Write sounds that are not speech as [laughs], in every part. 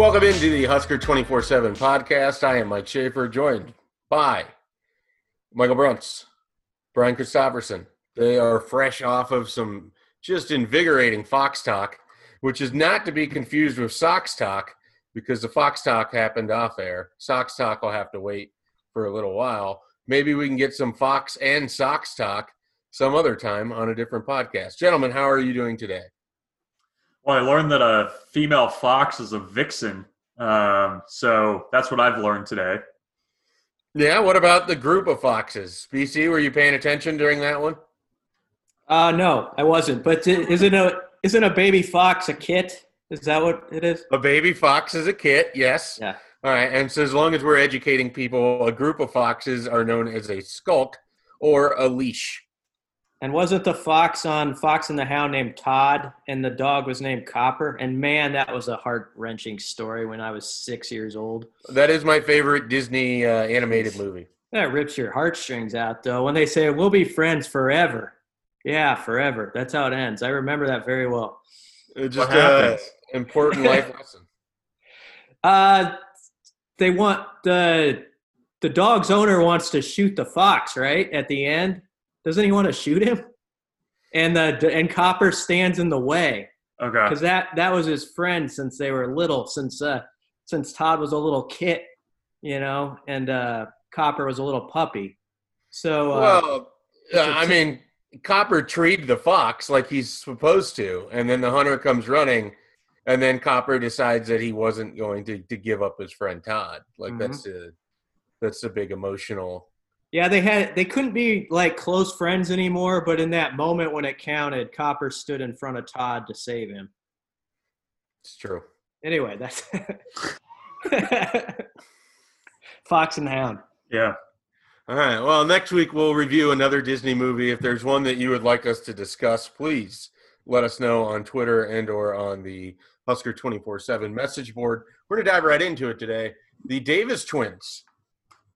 Welcome into the Husker 24 7 podcast. I am Mike Schaefer, joined by Michael Bruntz, Brian Christopherson. They are fresh off of some just invigorating Fox talk, which is not to be confused with Sox talk because the Fox talk happened off air. Sox talk will have to wait for a little while. Maybe we can get some Fox and Sox talk some other time on a different podcast. Gentlemen, how are you doing today? Well, I learned that a female fox is a vixen. Um, so that's what I've learned today. Yeah. What about the group of foxes? BC, were you paying attention during that one? Uh, no, I wasn't. But isn't a isn't a baby fox a kit? Is that what it is? A baby fox is a kit. Yes. Yeah. All right. And so as long as we're educating people, a group of foxes are known as a skulk or a leash. And wasn't the fox on Fox and the Hound named Todd, and the dog was named Copper? And man, that was a heart wrenching story when I was six years old. That is my favorite Disney uh, animated movie. That rips your heartstrings out, though. When they say we'll be friends forever, yeah, forever. That's how it ends. I remember that very well. It's just an important life [laughs] lesson. Uh, they want the the dog's owner wants to shoot the fox right at the end doesn't he want to shoot him? And the and Copper stands in the way. Okay. Because that that was his friend since they were little, since uh since Todd was a little kit, you know, and uh Copper was a little puppy. So uh, well, uh, I mean, Copper treed the fox like he's supposed to, and then the hunter comes running, and then Copper decides that he wasn't going to, to give up his friend Todd. Like mm-hmm. that's a that's a big emotional yeah, they had they couldn't be like close friends anymore, but in that moment when it counted, Copper stood in front of Todd to save him. It's true. Anyway, that's [laughs] Fox and the Hound. Yeah. All right. Well, next week we'll review another Disney movie. If there's one that you would like us to discuss, please let us know on Twitter and or on the Husker 24/7 message board. We're going to dive right into it today. The Davis twins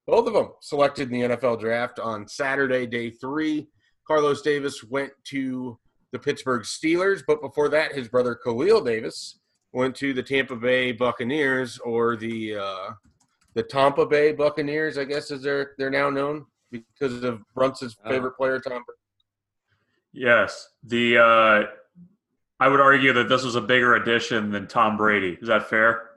both of them selected in the NFL draft on Saturday, day three. Carlos Davis went to the Pittsburgh Steelers, but before that, his brother Khalil Davis went to the Tampa Bay Buccaneers, or the uh, the Tampa Bay Buccaneers, I guess, as they're they're now known because of Bruntz's oh. favorite player, Tom. Yes, the uh, I would argue that this was a bigger addition than Tom Brady. Is that fair?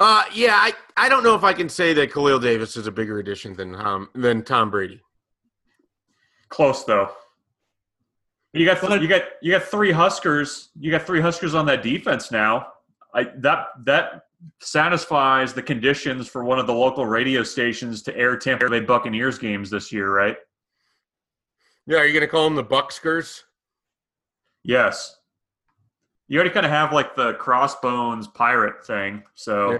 Uh, yeah, I, I don't know if I can say that Khalil Davis is a bigger addition than um, than Tom Brady. Close though. You got th- you got you got three Huskers. You got three Huskers on that defense now. I that that satisfies the conditions for one of the local radio stations to air Tampa Bay Buccaneers games this year, right? Yeah, are you going to call them the Buckskers? Yes you already kind of have like the crossbones pirate thing. So yeah.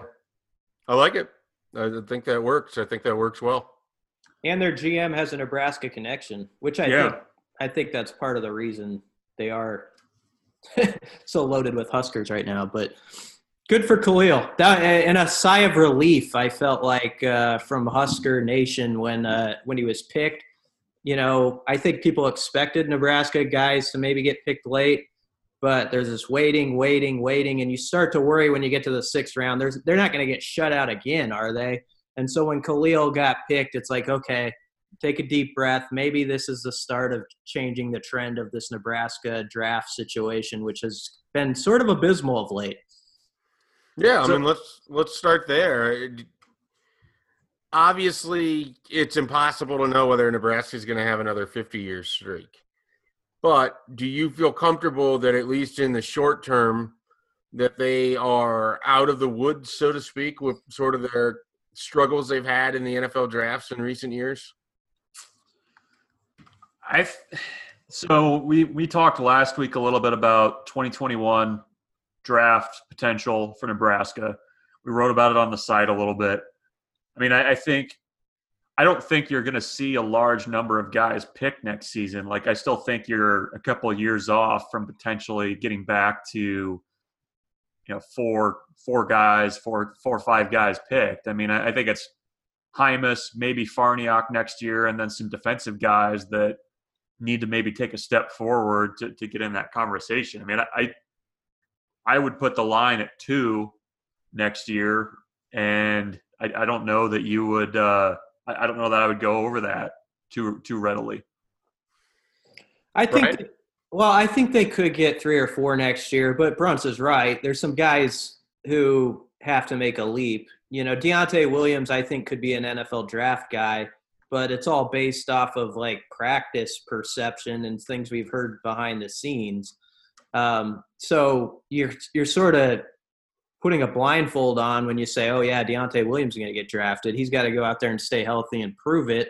I like it. I think that works. I think that works well. And their GM has a Nebraska connection, which I yeah. think I think that's part of the reason they are [laughs] so loaded with Huskers right now. But good for Khalil. That and a sigh of relief I felt like uh, from Husker Nation when uh, when he was picked. You know, I think people expected Nebraska guys to maybe get picked late but there's this waiting, waiting, waiting, and you start to worry when you get to the sixth round. There's they're not going to get shut out again, are they? And so when Khalil got picked, it's like okay, take a deep breath. Maybe this is the start of changing the trend of this Nebraska draft situation, which has been sort of abysmal of late. Yeah, I mean let's let's start there. Obviously, it's impossible to know whether Nebraska is going to have another 50 year streak. But do you feel comfortable that at least in the short term that they are out of the woods, so to speak, with sort of their struggles they've had in the NFL drafts in recent years? I so we we talked last week a little bit about 2021 draft potential for Nebraska. We wrote about it on the site a little bit. I mean, I, I think I don't think you're going to see a large number of guys pick next season. Like I still think you're a couple of years off from potentially getting back to you know four four guys, four four or five guys picked. I mean, I, I think it's Jaimes, maybe Farniok next year, and then some defensive guys that need to maybe take a step forward to, to get in that conversation. I mean, I I would put the line at two next year, and I, I don't know that you would. Uh, I, I, don't know that I would go over that too too readily. I think. Right? Well, I think they could get three or four next year, but Bruntz is right. There's some guys who have to make a leap. You know, Deontay Williams, I think, could be an NFL draft guy, but it's all based off of like practice perception and things we've heard behind the scenes. Um, so you're you're sort of putting a blindfold on when you say, "Oh yeah, Deontay Williams is going to get drafted. He's got to go out there and stay healthy and prove it."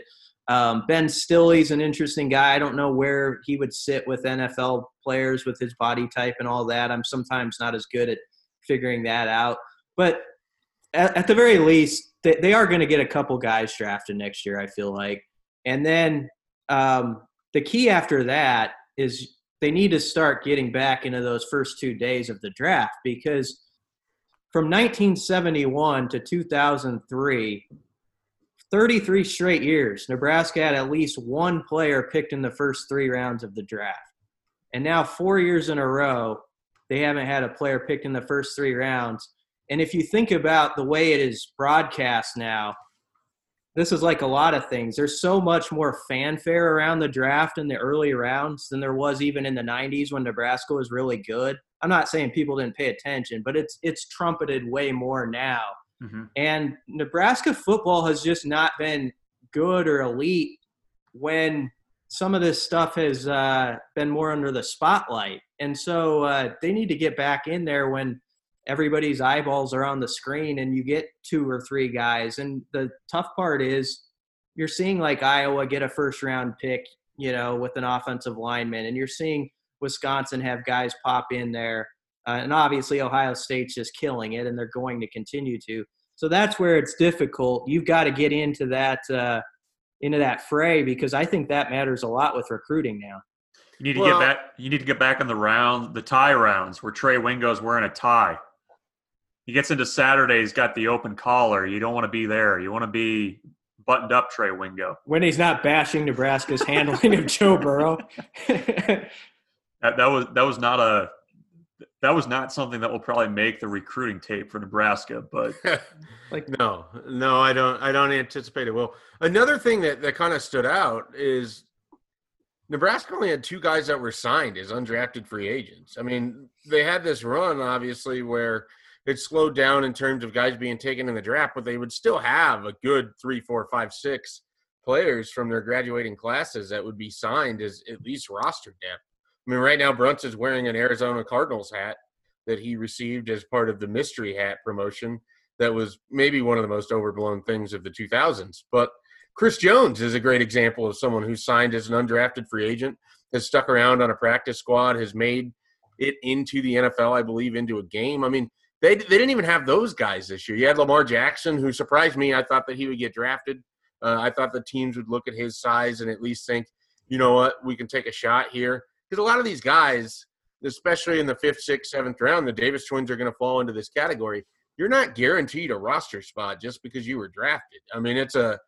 Um, ben Stille's an interesting guy. I don't know where he would sit with NFL players with his body type and all that. I'm sometimes not as good at figuring that out. But at, at the very least, they, they are going to get a couple guys drafted next year. I feel like, and then um, the key after that is they need to start getting back into those first two days of the draft because from 1971 to 2003 33 straight years nebraska had at least one player picked in the first three rounds of the draft and now four years in a row they haven't had a player picked in the first three rounds and if you think about the way it is broadcast now this is like a lot of things. There's so much more fanfare around the draft in the early rounds than there was even in the 90s when Nebraska was really good. I'm not saying people didn't pay attention, but it's it's trumpeted way more now. Mm-hmm. And Nebraska football has just not been good or elite when some of this stuff has uh, been more under the spotlight. And so uh, they need to get back in there when everybody's eyeballs are on the screen and you get two or three guys. And the tough part is you're seeing like Iowa get a first round pick, you know, with an offensive lineman, and you're seeing Wisconsin have guys pop in there. Uh, and obviously, Ohio State's just killing it, and they're going to continue to. So that's where it's difficult. You've got to get into that uh, into that fray because I think that matters a lot with recruiting now. You need to well, get back. You need to get back in the round, the tie rounds, where Trey Wingo's wearing a tie he gets into Saturday, he's got the open collar. You don't want to be there. You want to be buttoned up Trey Wingo. When he's not bashing Nebraska's handling of Joe Burrow. [laughs] that, that was that was not a that was not something that will probably make the recruiting tape for Nebraska, but [laughs] like no, no, I don't I don't anticipate it will. Another thing that, that kind of stood out is Nebraska only had two guys that were signed as undrafted free agents. I mean, they had this run obviously where it slowed down in terms of guys being taken in the draft, but they would still have a good three, four, five, six players from their graduating classes that would be signed as at least roster depth. I mean, right now Bruntz is wearing an Arizona Cardinals hat that he received as part of the mystery hat promotion. That was maybe one of the most overblown things of the 2000s. But Chris Jones is a great example of someone who signed as an undrafted free agent, has stuck around on a practice squad, has made it into the NFL, I believe, into a game. I mean, they, they didn't even have those guys this year. You had Lamar Jackson, who surprised me. I thought that he would get drafted. Uh, I thought the teams would look at his size and at least think, you know what, we can take a shot here. Because a lot of these guys, especially in the fifth, sixth, seventh round, the Davis twins are going to fall into this category. You're not guaranteed a roster spot just because you were drafted. I mean, it's a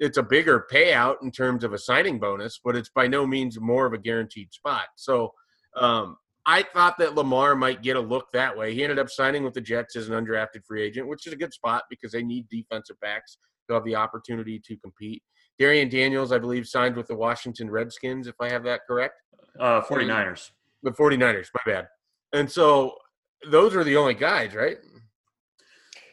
it's a bigger payout in terms of a signing bonus, but it's by no means more of a guaranteed spot. So um, I thought that Lamar might get a look that way. He ended up signing with the Jets as an undrafted free agent, which is a good spot because they need defensive backs to have the opportunity to compete. Darrion Daniels, I believe, signed with the Washington Redskins, if I have that correct. Uh, 49ers. The 49ers, my bad. And so those are the only guys, right?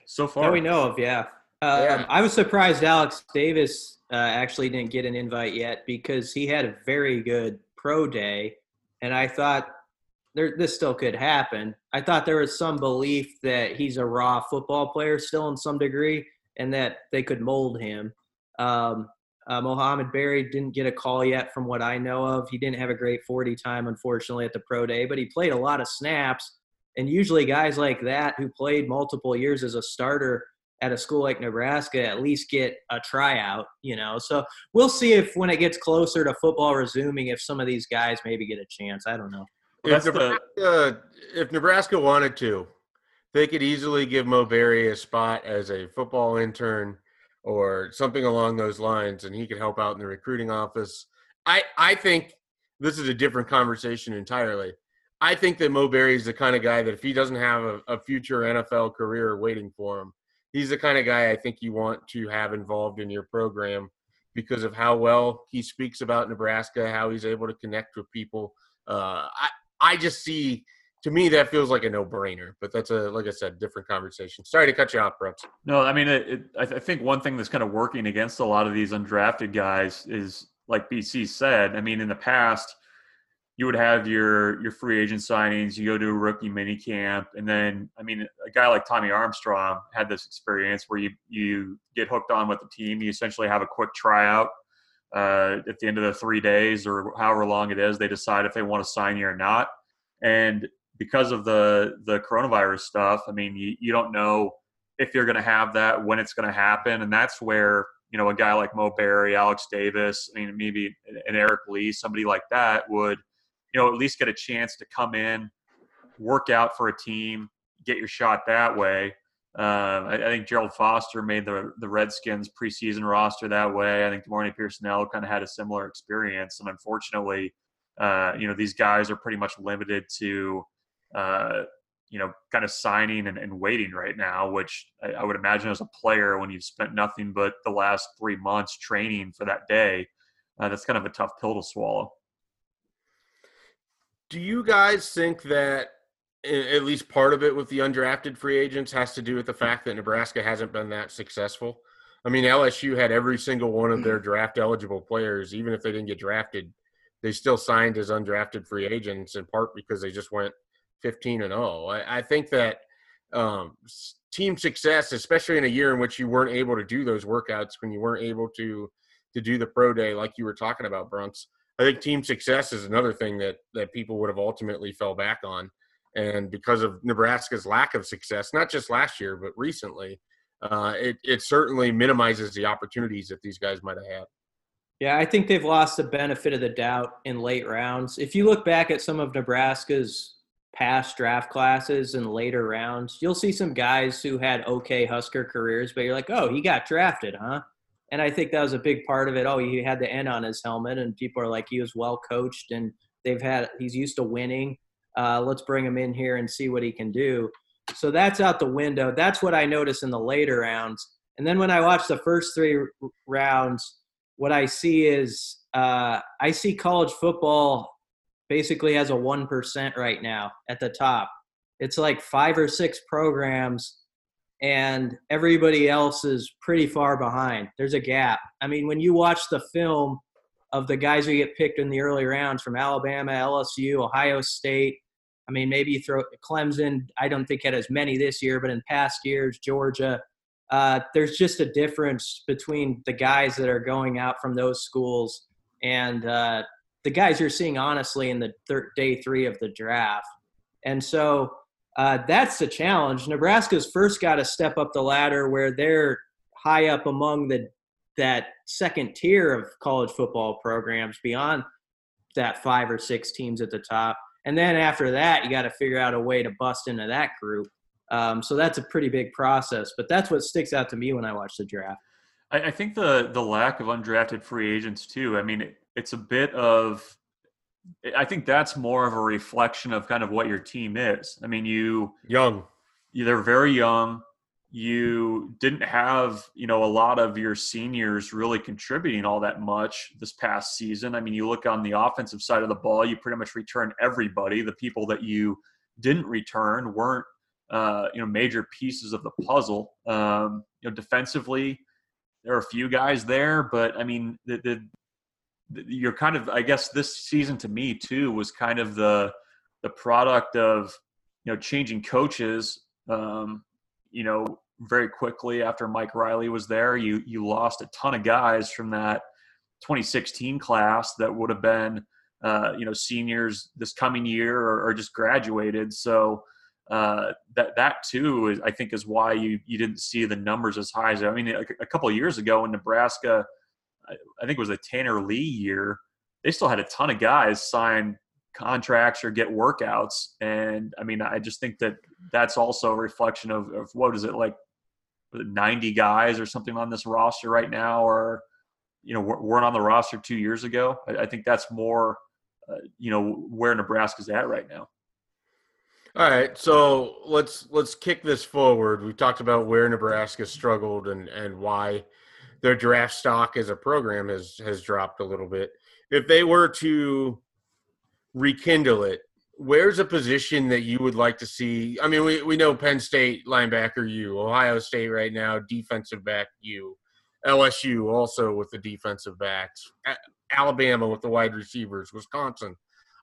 So far. That we know of, yeah. Um, yeah. I was surprised Alex Davis uh, actually didn't get an invite yet because he had a very good pro day. And I thought there, this still could happen. I thought there was some belief that he's a raw football player still in some degree, and that they could mold him. Um, uh, Mohamed Barry didn't get a call yet, from what I know of. He didn't have a great 40 time, unfortunately, at the pro day, but he played a lot of snaps. And usually, guys like that who played multiple years as a starter at a school like Nebraska at least get a tryout, you know. So we'll see if when it gets closer to football resuming, if some of these guys maybe get a chance. I don't know. Well, if, Nebraska, the... if Nebraska wanted to, they could easily give Mo Barry a spot as a football intern or something along those lines, and he could help out in the recruiting office. I I think this is a different conversation entirely. I think that Mo Barry is the kind of guy that if he doesn't have a, a, future NFL career waiting for him, he's the kind of guy I think you want to have involved in your program because of how well he speaks about Nebraska, how he's able to connect with people. Uh, I I just see to me that feels like a no brainer, but that's a like I said, different conversation. Sorry to cut you off, Brooks. No, I mean, it, it, I think one thing that's kind of working against a lot of these undrafted guys is like BC said. I mean, in the past you would have your your free agent signings. You go to a rookie mini camp, and then I mean, a guy like Tommy Armstrong had this experience where you you get hooked on with the team. You essentially have a quick tryout uh, at the end of the three days or however long it is. They decide if they want to sign you or not, and because of the the coronavirus stuff, I mean, you, you don't know if you're going to have that when it's going to happen, and that's where you know a guy like Mo Barry, Alex Davis, I mean, maybe an Eric Lee, somebody like that would you know, at least get a chance to come in, work out for a team, get your shot that way. Uh, I, I, think Gerald Foster made the the Redskins preseason roster that way. I think De'Mornay Pierson-El kind of had a similar experience, and unfortunately, uh, you know, these guys are pretty much limited to, uh, you know, kind of signing and, and waiting right now. Which I, I, would imagine as a player, when you've spent nothing but the last three months training for that day, uh, that's kind of a tough pill to swallow do you guys think that at least part of it with the undrafted free agents has to do with the fact that Nebraska hasn't been that successful? I mean, LSU had every single one of their draft eligible players, even if they didn't get drafted, they still signed as undrafted free agents in part because they just went 15 and 0. I, I think that um, team success, especially in a year in which you weren't able to do those workouts, when you weren't able to to do the pro day like you were talking about, Bruntz, I think team success is another thing that that people would have ultimately fell back on, and because of Nebraska's lack of success, not just last year but recently, uh, it it certainly minimizes the opportunities that these guys might have had. Yeah, I think they've lost the benefit of the doubt in late rounds. If you look back at some of Nebraska's past draft classes and later rounds, you'll see some guys who had okay Husker careers, but you're like, oh, he got drafted, huh? and I think that was a big part of it. Oh, he had the N on his helmet, and people are like, he was well coached, and they've had he's used to winning. Uh, let's bring him in here and see what he can do. So that's out the window. That's what I notice in the later rounds. And then when I watch the first three rounds, what I see is uh, I see college football basically has a one percent right now at the top. It's like five or six programs and everybody else is pretty far behind. There's a gap. I mean, when you watch the film of the guys who get picked in the early rounds from Alabama, LSU, Ohio State, I mean, maybe you throw Clemson. I don't think had as many this year, but in past years, Georgia. Uh, there's just a difference between the guys that are going out from those schools and uh, the guys you're seeing honestly in the third, day three of the draft. And so uh, that's the challenge. Nebraska's first got to step up the ladder where they're high up among the that second tier of college football programs beyond that five or six teams at the top. And then after that, you got to figure out a way to bust into that group. Um, so that's a pretty big process. But that's what sticks out to me when I watch the draft. I, I think the the lack of undrafted free agents too. I mean, it's a bit of I think that's more of a reflection of kind of what your team is. I mean, you young, you, they're very young. You didn't have, you know, a lot of your seniors really contributing all that much this past season. I mean, you look on the offensive side of the ball, you pretty much return everybody. The people that you didn't return weren't, uh, you know, major pieces of the puzzle. Um, you know, defensively, there are a few guys there, but I mean, the, the you're kind of i guess this season to me too was kind of the the product of you know changing coaches um, you know very quickly after mike riley was there. You you lost a ton of guys from that 2016 class that would have been uh, you know seniors this coming year or, or just graduated. So uh, that that too is, I think is why you you didn't see the numbers as high as I mean a, a couple of years ago in Nebraska I think it was a Tanner Lee year, they still had a ton of guys sign contracts or get workouts. And I mean, I just think that that's also a reflection of, of what is it like 90 guys or something on this roster right now, or, you know, weren't on the roster two years ago. I, I think that's more, uh, you know, where Nebraska's at right now. All right, so let's let's kick this forward. We've talked about where Nebraska struggled and and why their draft stock as a program has has dropped a little bit. If they were to rekindle it, where's a position that you would like to see? I mean, we, we know Penn State linebacker you, Ohio State right now defensive back you, LSU also with the defensive backs, Alabama with the wide receivers, Wisconsin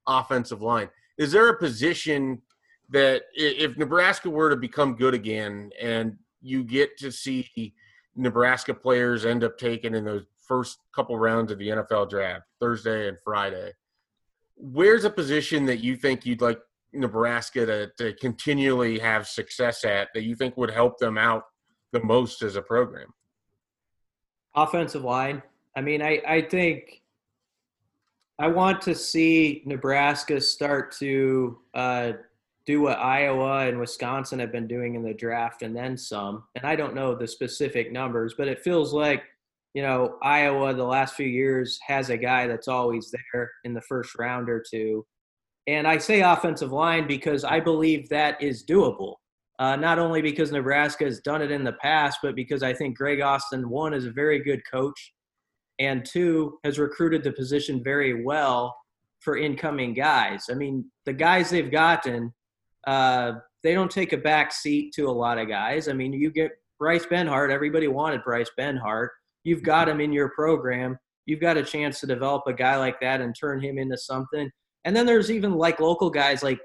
offensive line. Is there a position that if Nebraska were to become good again and you get to see Nebraska players end up taking in those first couple rounds of the NFL draft, Thursday and Friday, where's a position that you think you'd like Nebraska to, to continually have success at that you think would help them out the most as a program? Offensive line. I mean, I, I think I want to see Nebraska start to uh, do what Iowa and Wisconsin have been doing in the draft and then some. And I don't know the specific numbers, but it feels like, you know, Iowa the last few years has a guy that's always there in the first round or two. And I say offensive line because I believe that is doable. Uh, not only because Nebraska has done it in the past, but because I think Greg Austin, one, is a very good coach, and two, has recruited the position very well for incoming guys. I mean, the guys they've gotten uh, they don't take a back seat to a lot of guys. I mean, you get Bryce Benhart. Everybody wanted Bryce Benhart. You've got him in your program. You've got a chance to develop a guy like that and turn him into something. And then there's even like local guys like,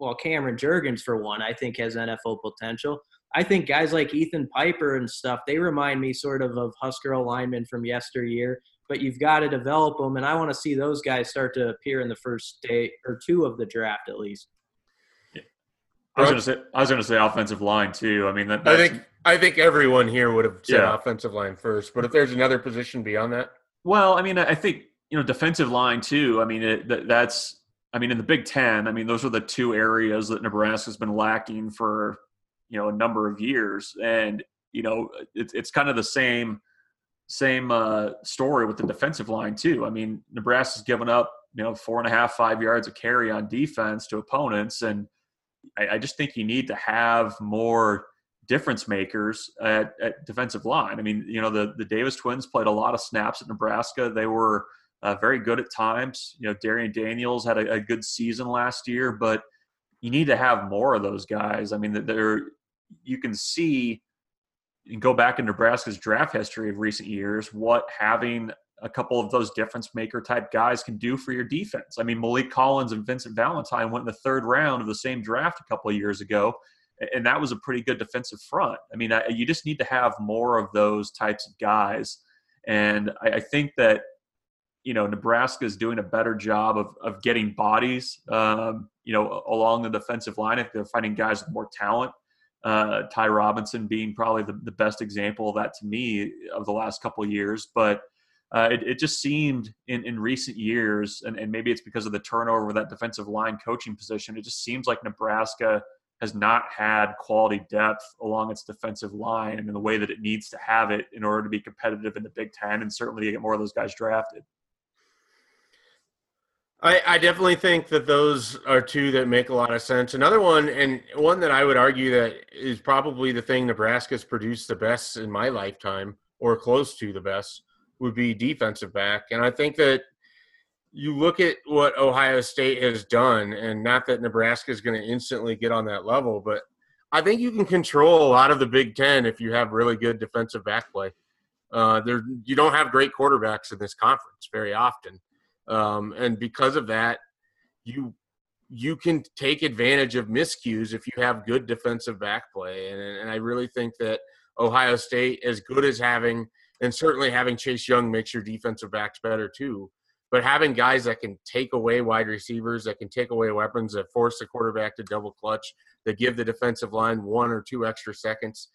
well, Cameron Jurgens for one, I think has NFL potential. I think guys like Ethan Piper and stuff, they remind me sort of of Husker alignment from yesteryear. But you've got to develop them, and I want to see those guys start to appear in the first day or two of the draft at least. I was going to say I was going to say offensive line too. I mean, that, I think I think everyone here would have said yeah. offensive line first, but if there's another position beyond that, well, I mean, I think you know defensive line too. I mean, it, that, that's I mean in the Big Ten. I mean, those are the two areas that Nebraska's been lacking for you know a number of years, and you know it's it's kind of the same same uh, story with the defensive line too. I mean, Nebraska's given up you know four and a half five yards of carry on defense to opponents and I, I just think you need to have more difference makers at, at, defensive line. I mean, you know, the, the Davis twins played a lot of snaps at Nebraska. They were uh, very good at times. You know, Darrion Daniels had a, a, good season last year, but you need to have more of those guys. I mean, there you can see and go back in Nebraska's draft history of recent years what having a couple of those difference maker type guys can do for your defense. I mean, Maliek Collins and Vincent Valentine went in the third round of the same draft a couple of years ago, and that was a pretty good defensive front. I mean, I, you just need to have more of those types of guys, and I, I think that you know Nebraska is doing a better job of of getting bodies, um, you know, along the defensive line. If they're finding guys with more talent. Uh, Ty Robinson being probably the, the best example of that to me of the last couple of years, but uh, it, it, just seemed in, in recent years, and, and maybe it's because of the turnover of that defensive line coaching position, it just seems like Nebraska has not had quality depth along its defensive line and in the way that it needs to have it in order to be competitive in the Big Ten and certainly to get more of those guys drafted. I, I, definitely think that those are two that make a lot of sense. Another one, and one that I would argue that is probably the thing Nebraska's produced the best in my lifetime, or close to the best, would be defensive back. And I think that you look at what Ohio State has done, and not that Nebraska is going to instantly get on that level, but I think you can control a lot of the Big Ten if you have really good defensive back play. Uh, there, you don't have great quarterbacks in this conference very often, um, and because of that, you you can take advantage of miscues if you have good defensive back play. And, and I really think that Ohio State, as good as having and certainly having Chase Young makes your defensive backs better too. But having guys that can take away wide receivers, that can take away weapons, that force the quarterback to double clutch, that give the defensive line one or two extra seconds,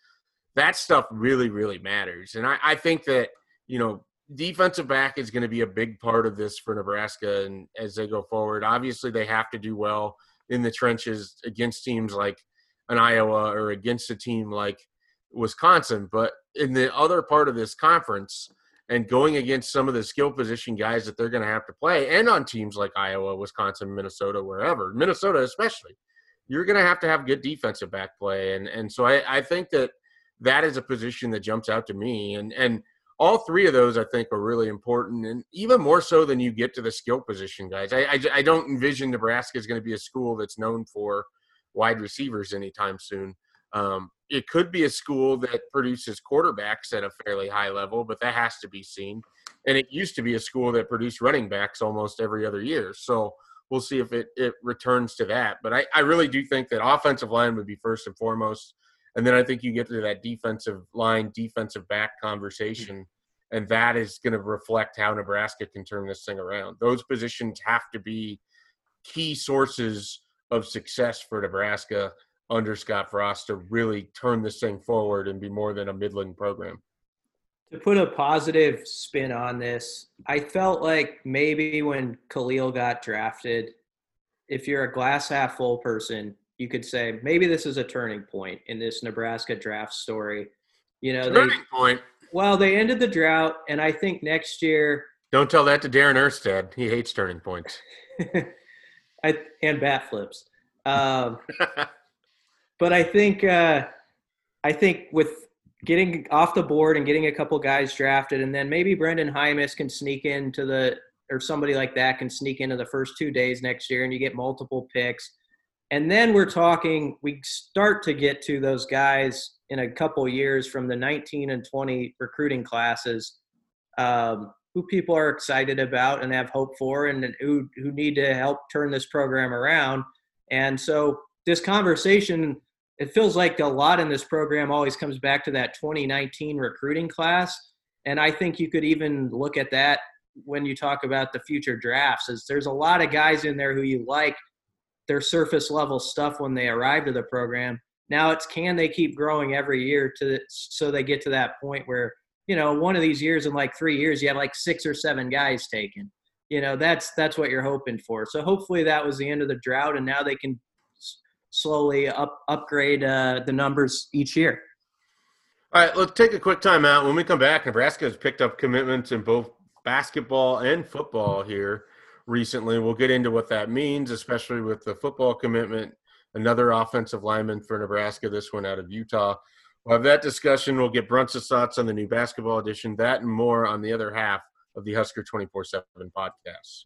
that stuff really, really matters. And I, I think that, you know, defensive back is going to be a big part of this for Nebraska and as they go forward. Obviously, they have to do well in the trenches against teams like an Iowa or against a team like Wisconsin. But in the other part of this conference and going against some of the skill position guys that they're going to have to play, and on teams like Iowa, Wisconsin, Minnesota, wherever, Minnesota especially, you're going to have to have good defensive back play. And and so I, I think that that is a position that jumps out to me. And and all three of those I think are really important, and even more so than you get to the skill position guys. I I, I don't envision Nebraska is going to be a school that's known for wide receivers anytime soon. Um, it could be a school that produces quarterbacks at a fairly high level, but that has to be seen. And it used to be a school that produced running backs almost every other year. So we'll see if it, it returns to that. But I, I really do think that offensive line would be first and foremost. And then I think you get to that defensive line, defensive back conversation. And that is going to reflect how Nebraska can turn this thing around. Those positions have to be key sources of success for Nebraska under Scott Frost to really turn this thing forward and be more than a middling program. To put a positive spin on this, I felt like maybe when Khalil got drafted, if you're a glass half full person, you could say maybe this is a turning point in this Nebraska draft story. You know, turning they, point. Well, they ended the drought, and I think next year. Don't tell that to Darren Erstad. He hates turning points. [laughs] I, and bat flips. Um, [laughs] but I think uh, I think with getting off the board and getting a couple guys drafted, and then maybe Brenden Jaimes can sneak into the or somebody like that can sneak into the first two days next year, and you get multiple picks. And then we're talking, we start to get to those guys in a couple years from the 19 and 20 recruiting classes um, who people are excited about and have hope for and who, who need to help turn this program around. And so this conversation it feels like a lot in this program always comes back to that 2019 recruiting class. And I think you could even look at that when you talk about the future drafts is there's a lot of guys in there who you like their surface level stuff when they arrive to the program. Now it's can they keep growing every year to so they get to that point where you know one of these years in like three years you have like six or seven guys taken. You know that's that's what you're hoping for. So hopefully that was the end of the drought and now they can slowly up upgrade uh, the numbers each year. All right, let's take a quick time out. When we come back, Nebraska has picked up commitments in both basketball and football here recently. We'll get into what that means, especially with the football commitment. Another offensive lineman for Nebraska, this one out of Utah. We'll have that discussion. We'll get Bruntz's thoughts on the new basketball edition, that and more on the other half of the Husker 24 7 podcast.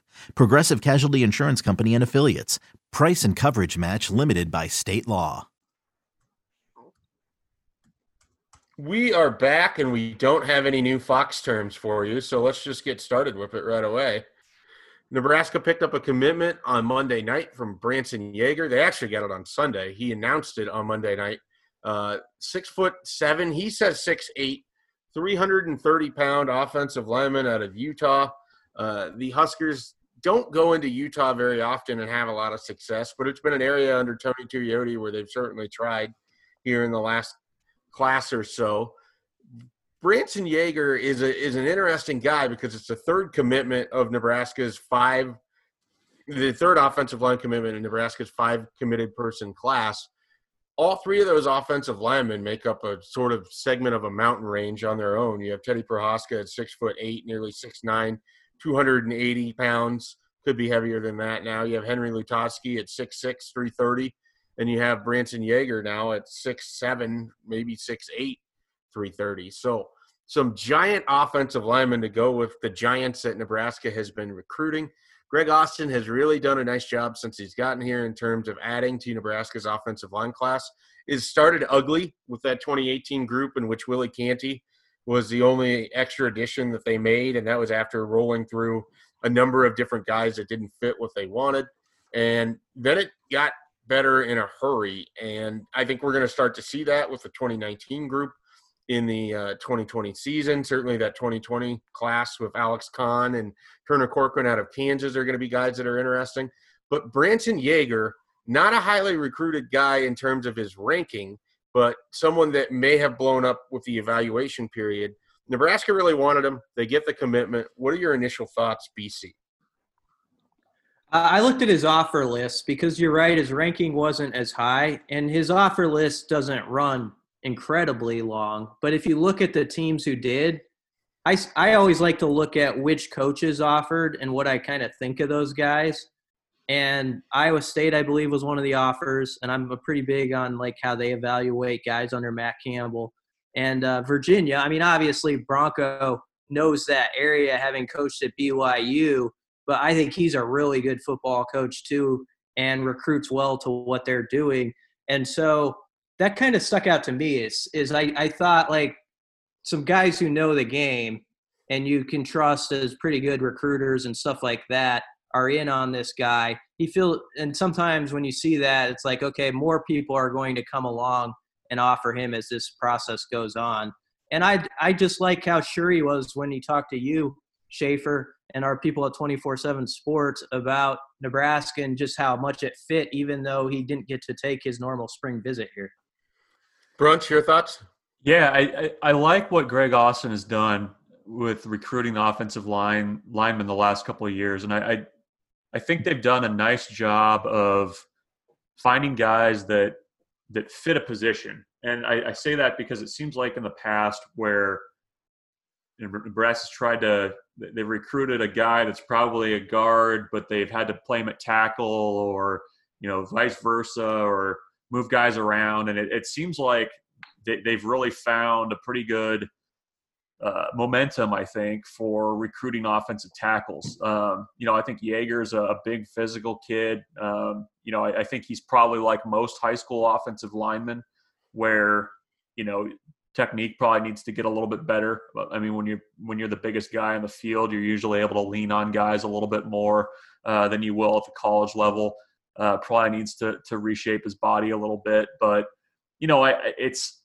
Progressive Casualty Insurance Company and Affiliates. Price and coverage match limited by state law. We are back and we don't have any new Fox terms for you, so let's just get started with it right away. Nebraska picked up a commitment on Monday night from Branson Yager. They actually got it on Sunday. He announced it on Monday night. Uh, six foot seven, he says six eight, 330 pound offensive lineman out of Utah. Uh, the Huskers don't go into Utah very often and have a lot of success, but it's been an area under Tony Tuioti where they've certainly tried here in the last class or so. Branson Yager is a is an interesting guy because it's the third commitment of Nebraska's five, the third offensive line commitment in Nebraska's five committed person class. All three of those offensive linemen make up a sort of segment of a mountain range on their own. You have Teddy Prochazka at six foot eight, nearly six nine, 280 pounds, could be heavier than that now. You have Henry Lutovsky at 6'6, 330, and you have Branson Yager now at 6'7, maybe 6'8, 330. So some giant offensive linemen to go with the giants that Nebraska has been recruiting. Greg Austin has really done a nice job since he's gotten here in terms of adding to Nebraska's offensive line class. It started ugly with that 2018 group in which Willie Canty was the only extra addition that they made, and that was after rolling through a number of different guys that didn't fit what they wanted. And then it got better in a hurry, and I think we're going to start to see that with the 2019 group in the uh, 2020 season. Certainly, that 2020 class with Alex Conn and Turner Corcoran out of Kansas are going to be guys that are interesting. But Branson Yager, not a highly recruited guy in terms of his ranking, but someone that may have blown up with the evaluation period. Nebraska really wanted him. They get the commitment. What are your initial thoughts, BC? I looked at his offer list because you're right, his ranking wasn't as high, and his offer list doesn't run incredibly long. But if you look at the teams who did, I, I always like to look at which coaches offered and what I kind of think of those guys. And Iowa State, I believe, was one of the offers, and I'm pretty big on like how they evaluate guys under Matt Campbell. And uh, Virginia, I mean, obviously Bronco knows that area, having coached at BYU, but I think he's a really good football coach too, and recruits well to what they're doing. And so that kind of stuck out to me. Is is I I thought like some guys who know the game and you can trust as pretty good recruiters and stuff like that are in on this guy. He feel and sometimes when you see that, it's like okay, more people are going to come along and offer him as this process goes on. And I I just like how sure he was when he talked to you, Schaefer, and our people at 24/7 Sports about Nebraska and just how much it fit, even though he didn't get to take his normal spring visit here. Bruntz, your thoughts? Yeah, I, I, I like what Greg Austin has done with recruiting the offensive line linemen the last couple of years, and I, I I think they've done a nice job of finding guys that that fit a position. And I, I say that because it seems like in the past where you know, Nebraska's tried to they've recruited a guy that's probably a guard, but they've had to play him at tackle or you know vice versa or move guys around, and it, it seems like they, have really found a pretty good uh, momentum, I think, for recruiting offensive tackles. Um, you know, I think Yager's a, a big physical kid. Um, you know, I, I, think he's probably like most high school offensive linemen, where you know technique probably needs to get a little bit better. But I mean, when you're when you're the biggest guy in the field, you're usually able to lean on guys a little bit more uh, than you will at the college level. Uh, probably needs to to reshape his body a little bit, but you know, I, it's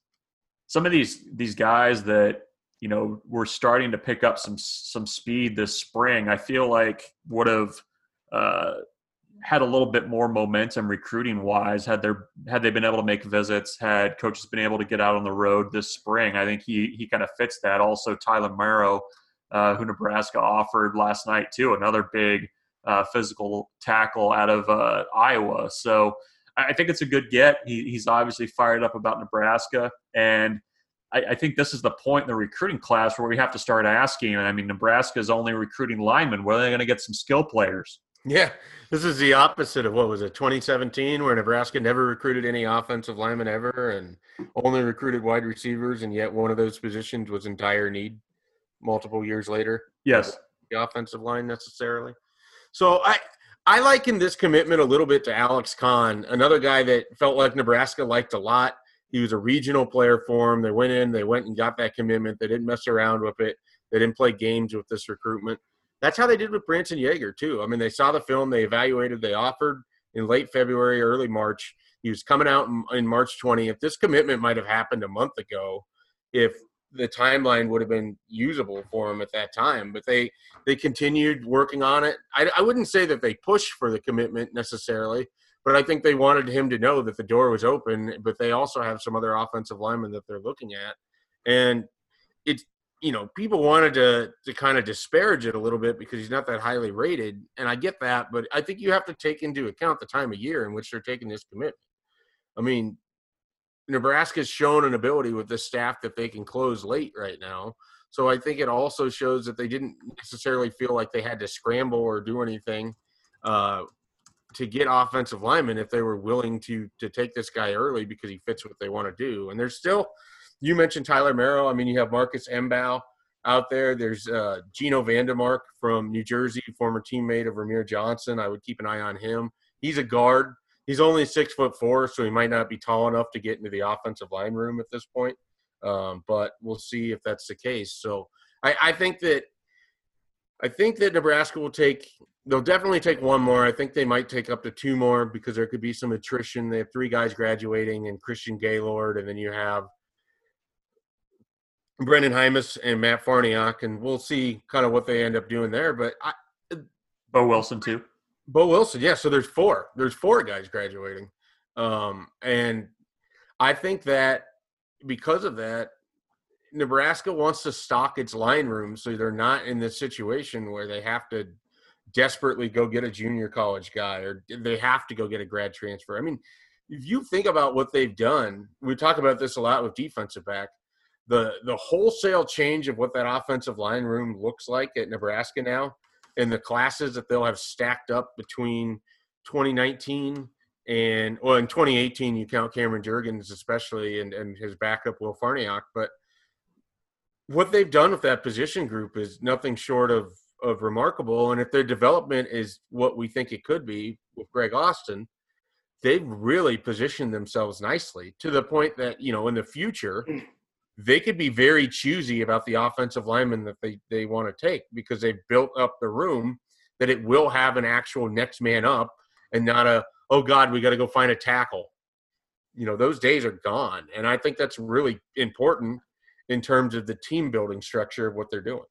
some of these these guys that you know we're starting to pick up some some speed this spring. I feel like would have uh, had a little bit more momentum recruiting wise had there had they been able to make visits had coaches been able to get out on the road this spring i think he he kind of fits that. Also tyler marrow uh, who nebraska offered last night too another big uh, physical tackle out of uh, iowa. So i think it's a good get. He, he's obviously fired up about nebraska and I, I think this is the point in the recruiting class where we have to start asking. I mean, Nebraska is only recruiting linemen. Where are they going to get some skill players? Yeah, this is the opposite of what was it, 2017, where Nebraska never recruited any offensive linemen ever and only recruited wide receivers, and yet one of those positions was in dire need multiple years later. Yes. The offensive line necessarily. So I I liken this commitment a little bit to Alex Conn, another guy that felt like Nebraska liked a lot. He was a regional player for him. They went in, they went and got that commitment. They didn't mess around with it. They didn't play games with this recruitment. That's how they did with Branson Yager too. I mean, they saw the film, they evaluated, they offered in late February, early March. He was coming out in, in March 20th. This commitment might have happened a month ago if the timeline would have been usable for him at that time. But they they continued working on it. I, I wouldn't say that they pushed for the commitment necessarily, but I think they wanted him to know that the door was open. But they also have some other offensive linemen that they're looking at, and it's you know, people wanted to to kind of disparage it a little bit because he's not that highly rated, and I get that, but I think you have to take into account the time of year in which they're taking this commitment. I mean, Nebraska's shown an ability with this staff that they can close late right now. So I think it also shows that they didn't necessarily feel like they had to scramble or do anything uh, to get offensive linemen if they were willing to to take this guy early because he fits what they want to do. And there's still – you mentioned Tyler Marrow. I mean, you have Marcus Mbow out there. There's uh, Gino Vandermark from New Jersey, former teammate of Ramir Johnson. I would keep an eye on him. He's a guard. He's only six foot four, so he might not be tall enough to get into the offensive line room at this point. Um, but we'll see if that's the case. So I, I think that I think that Nebraska will take. They'll definitely take one more. I think they might take up to two more because there could be some attrition. They have three guys graduating, and Christian Gaylord, and then you have Brenden Jaimes and Matt Farniok, and we'll see kind of what they end up doing there. But I, Boe Wilson too. Boe Wilson, yeah. So there's four. There's four guys graduating, um, and I think that because of that, Nebraska wants to stock its line room so they're not in this situation where they have to desperately go get a junior college guy or they have to go get a grad transfer. I mean, if you think about what they've done, we talk about this a lot with defensive back. The the wholesale change of what that offensive line room looks like at Nebraska now, and the classes that they'll have stacked up between 2019 and well in 2018 you count Cameron Jurgens especially and, and his backup Will Farniok, but what they've done with that position group is nothing short of of remarkable. And if their development is what we think it could be with Greg Austin, they've really positioned themselves nicely to the point that you know in the future hmm. they could be very choosy about the offensive lineman that they, they want to take because they've built up the room that it will have an actual next man up and not a oh god we got to go find a tackle. You know those days are gone. And i think that's really important in terms of the team building structure of what they're doing.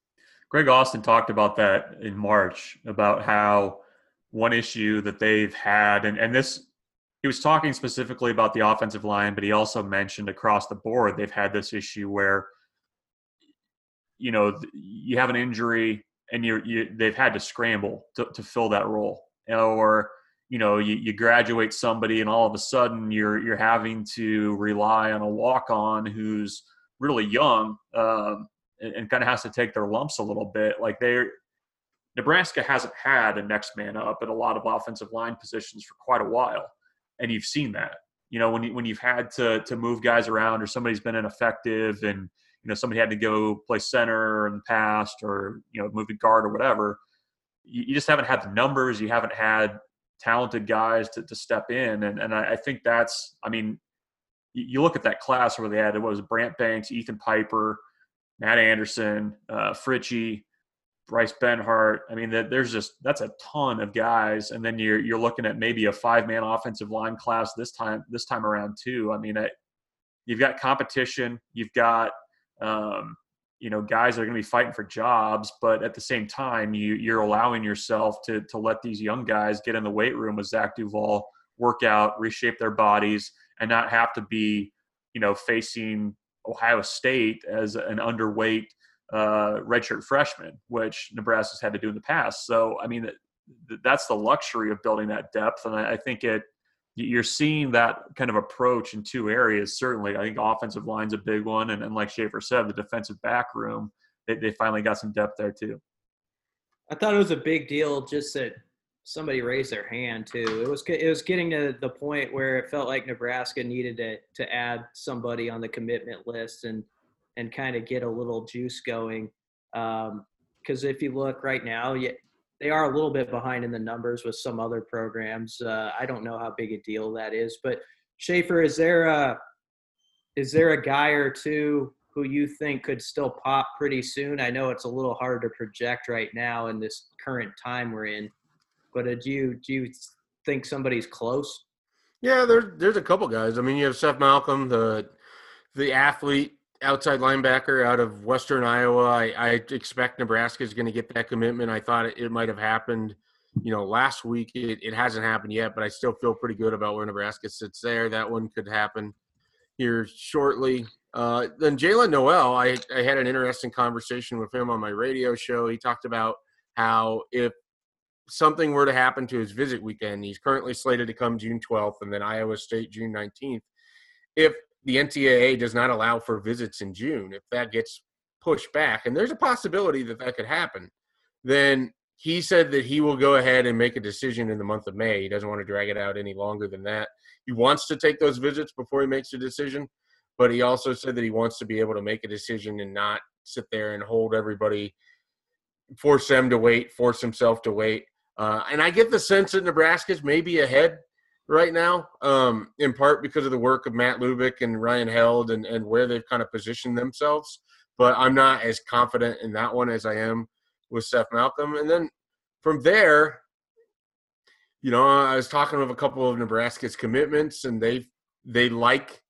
Greg Austin talked about that in March about how one issue that they've had, and, and this, he was talking specifically about the offensive line, but he also mentioned across the board they've had this issue where, you know, you have an injury and you're, you, they've had to scramble to, to fill that role. Or, you know, you, you graduate somebody and all of a sudden you're, you're having to rely on a walk on who's, really young um, and, and kind of has to take their lumps a little bit. Like they're Nebraska hasn't had a next man up at a lot of offensive line positions for quite a while, and you've seen that. You know, when you, when you've had to to move guys around, or somebody's been ineffective, and you know somebody had to go play center in the past, or you know move to guard or whatever. You, you just haven't had the numbers. You haven't had talented guys to, to step in, and and I, I think that's. I mean, you look at that class where they had it was Brant Banks, Ethan Piper, Matt Anderson, uh, Fritchie, Bryce Benhart. I mean, there's just that's a ton of guys, and then you're you're looking at maybe a five man offensive line class this time this time around too. I mean, you've got competition, you've got um, you know guys that are going to be fighting for jobs, but at the same time, you you're allowing yourself to to let these young guys get in the weight room with Zach Duval, work out, reshape their bodies and not have to be, you know, facing Ohio State as an underweight uh, redshirt freshman, which Nebraska's had to do in the past. So, I mean, that's the luxury of building that depth, and I, think it. You're seeing that kind of approach in two areas. Certainly, I think offensive line's a big one, and, and like Schaefer said, the defensive back room, they, they finally got some depth there too. I thought it was a big deal just that somebody raised their hand too. It was it was getting to the point where it felt like Nebraska needed to to add somebody on the commitment list and and kind of get a little juice going. Because um, if you look right now, yeah, they are a little bit behind in the numbers with some other programs. Uh, I don't know how big a deal that is, but Schaefer, is there a is there a guy or two who you think could still pop pretty soon? I know it's a little hard to project right now in this current time we're in. But uh, do you do you think somebody's close? Yeah, there's there's a couple guys. I mean, you have Seth Malcom, the the athlete outside linebacker out of Western Iowa. I, I expect Nebraska is going to get that commitment. I thought it, it might have happened, you know, last week. It, it hasn't happened yet, but I still feel pretty good about where Nebraska sits there. That one could happen here shortly. Uh, then Jaylin Noel, I, I had an interesting conversation with him on my radio show. He talked about how if something were to happen to his visit weekend, he's currently slated to come June 12th and then Iowa State June 19th. If the NCAA does not allow for visits in June, if that gets pushed back, and there's a possibility that that could happen, then he said that he will go ahead and make a decision in the month of May. He doesn't want to drag it out any longer than that. He wants to take those visits before he makes a decision, but he also said that he wants to be able to make a decision and not sit there and hold everybody, force them to wait, force himself to wait. Uh, and I get the sense that Nebraska's maybe ahead right now, um, in part because of the work of Matt Lubick and Ryan Held and, and where they've kind of positioned themselves. But I'm not as confident in that one as I am with Seth Malcom. And then from there, you know, I was talking with a couple of Nebraska's commitments, and they they like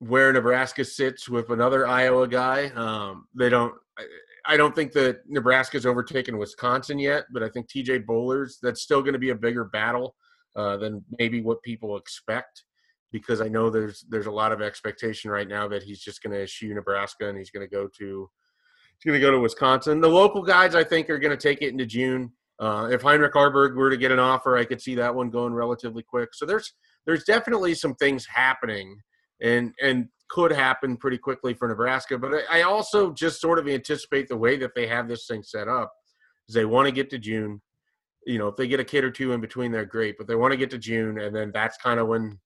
where Nebraska sits with another Iowa guy. Um, they don't. I don't think that Nebraska's overtaken Wisconsin yet, but I think TJ Bollers, that's still going to be a bigger battle uh, than maybe what people expect because I know there's there's a lot of expectation right now that he's just going to eschew Nebraska and he's going to go to he's going to go to Wisconsin. The local guys I think are going to take it into June. Uh, if Heinrich Haarberg were to get an offer, I could see that one going relatively quick. So there's there's definitely some things happening and and could happen pretty quickly for Nebraska. But I, also just sort of anticipate the way that they have this thing set up is they want to get to June. You know, if they get a kid or two in between, they're great. But they want to get to June, and then that's kind of when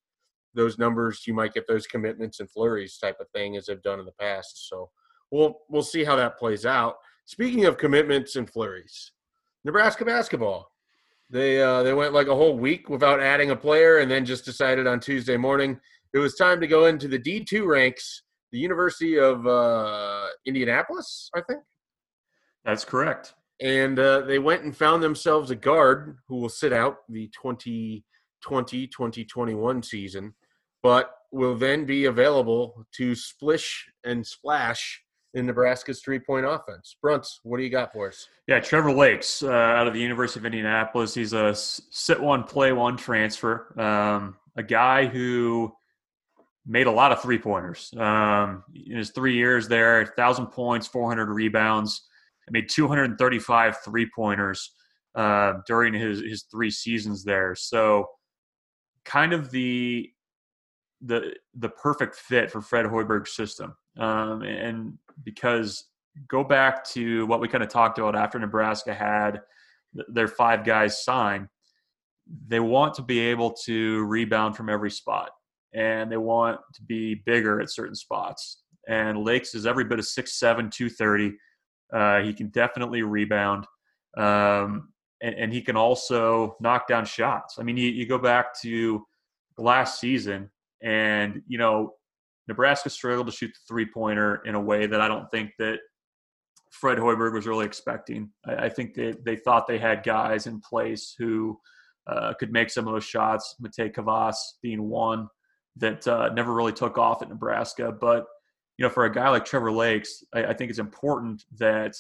those numbers you might get those commitments and flurries type of thing as they've done in the past. So we'll we'll see how that plays out. Speaking of commitments and flurries, Nebraska basketball. They uh, they went like a whole week without adding a player, and then just decided on Tuesday morning it was time to go into the D two ranks, the University of uh, Indianapolis, I think. That's correct. And uh, they went and found themselves a guard who will sit out the 2020 2021 season, but will then be available to splish and splash in Nebraska's three point offense. Bruntz, what do you got for us? Yeah, Trevor Lakes uh, out of the University of Indianapolis. He's a sit one, play one transfer. Um, a guy who made a lot of three pointers um, in his three years there 1,000 points, 400 rebounds, made 235 three pointers uh, during his, his three seasons there. So, kind of the the the perfect fit for Fred Hoiberg's system. Um, and because go back to what we kind of talked about after Nebraska had their five guys sign, they want to be able to rebound from every spot and they want to be bigger at certain spots. And Lakes is every bit of 6'7, 230. Uh, he can definitely rebound. Um, and, and, he can also knock down shots. I mean, you, you go back to last season, and, you know, Nebraska struggled to shoot the three pointer in a way that I don't think that Fred Hoiberg was really expecting. I, I think they, they thought they had guys in place who uh, could make some of those shots, Matej Kavas being one that uh, never really took off at Nebraska. But you know, for a guy like Trevor Lakes, I, I think it's important that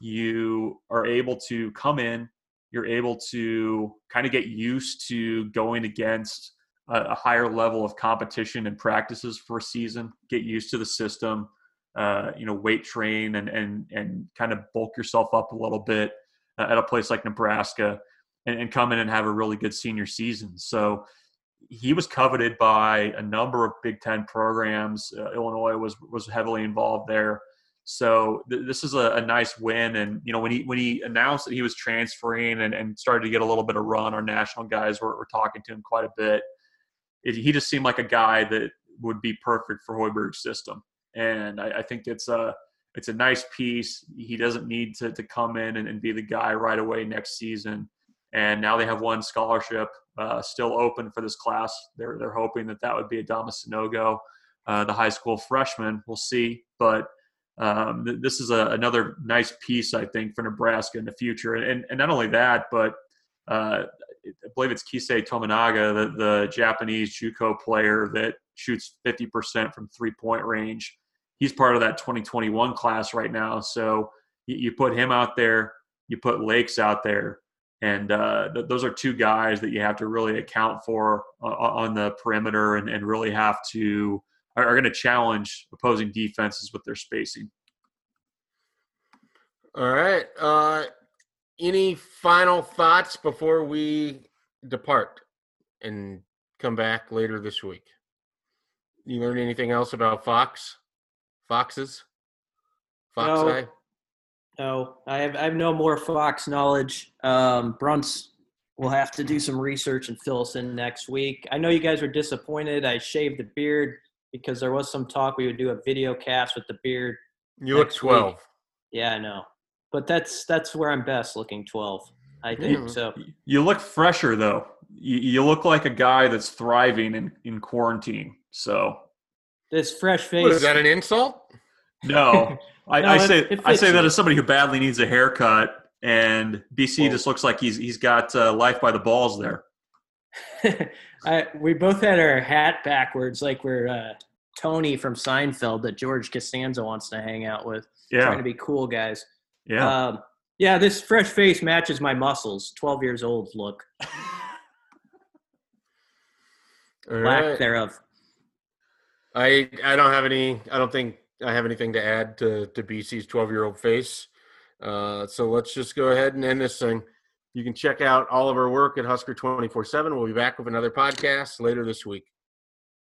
you are able to come in, you're able to kind of get used to going against a, higher level of competition and practices for a season, get used to the system, uh, you know, weight train and and and kind of bulk yourself up a little bit uh, at a place like Nebraska, and, and come in and have a really good senior season. So he was coveted by a number of Big Ten programs. Uh, Illinois was was heavily involved there. So th- this is a, a, nice win. And you know when he when he announced that he was transferring and, and started to get a little bit of run, our national guys were, were talking to him quite a bit. It, he just seemed like a guy that would be perfect for Hoiberg's system. And I, I, think it's a it's a nice piece. He doesn't need to to come in and, and be the guy right away next season and now they have one scholarship uh, still open for this class. They're they're hoping that that would be Adama Sanogo, uh, the high school freshman. We'll see, but um, th- this is a, another nice piece I think for Nebraska in the future, and and not only that, but uh, I believe it's Keisei Tominaga, the, the Japanese JUCO player that shoots 50% from three point range. He's part of that 2021 class right now. So you put him out there, you put Lakes out there, and uh, th- those are two guys that you have to really account for uh, on the perimeter and, and really have to are, are going to challenge opposing defenses with their spacing. All right. Uh, any final thoughts before we depart and come back later this week? You learn anything else about Fox? Foxes? Fox no. Eye? No, I have I have no more Fox knowledge. Um, Bruntz will have to do some research and fill us in next week. I know you guys were disappointed. I shaved the beard because there was some talk we would do a video cast with the beard. You look Next 12. Yeah, I know. But that's that's where I'm best looking 12. I think Yeah. so. You look fresher though. You, you look like a guy that's thriving in, in quarantine. So This fresh face. What, is that an insult? No, I, [laughs] No, I it- say it I fits say that as somebody who badly needs a haircut, and BC Well- just looks like he's he's got uh, life by the balls there. [laughs] I, we both had our hat backwards, like we're uh, Tony from Seinfeld that George Costanza wants to hang out with. Yeah, Trying to be cool guys. yeah. Um, yeah, this fresh face matches my muscles. 12 years old look. [laughs] Lack right. thereof. I I don't have any. I don't think I have anything to add to to BC's 12 year old face. Uh, so let's just go ahead and end this thing. You can check out all of our work at Husker 24 7. We'll be back with another podcast later this week.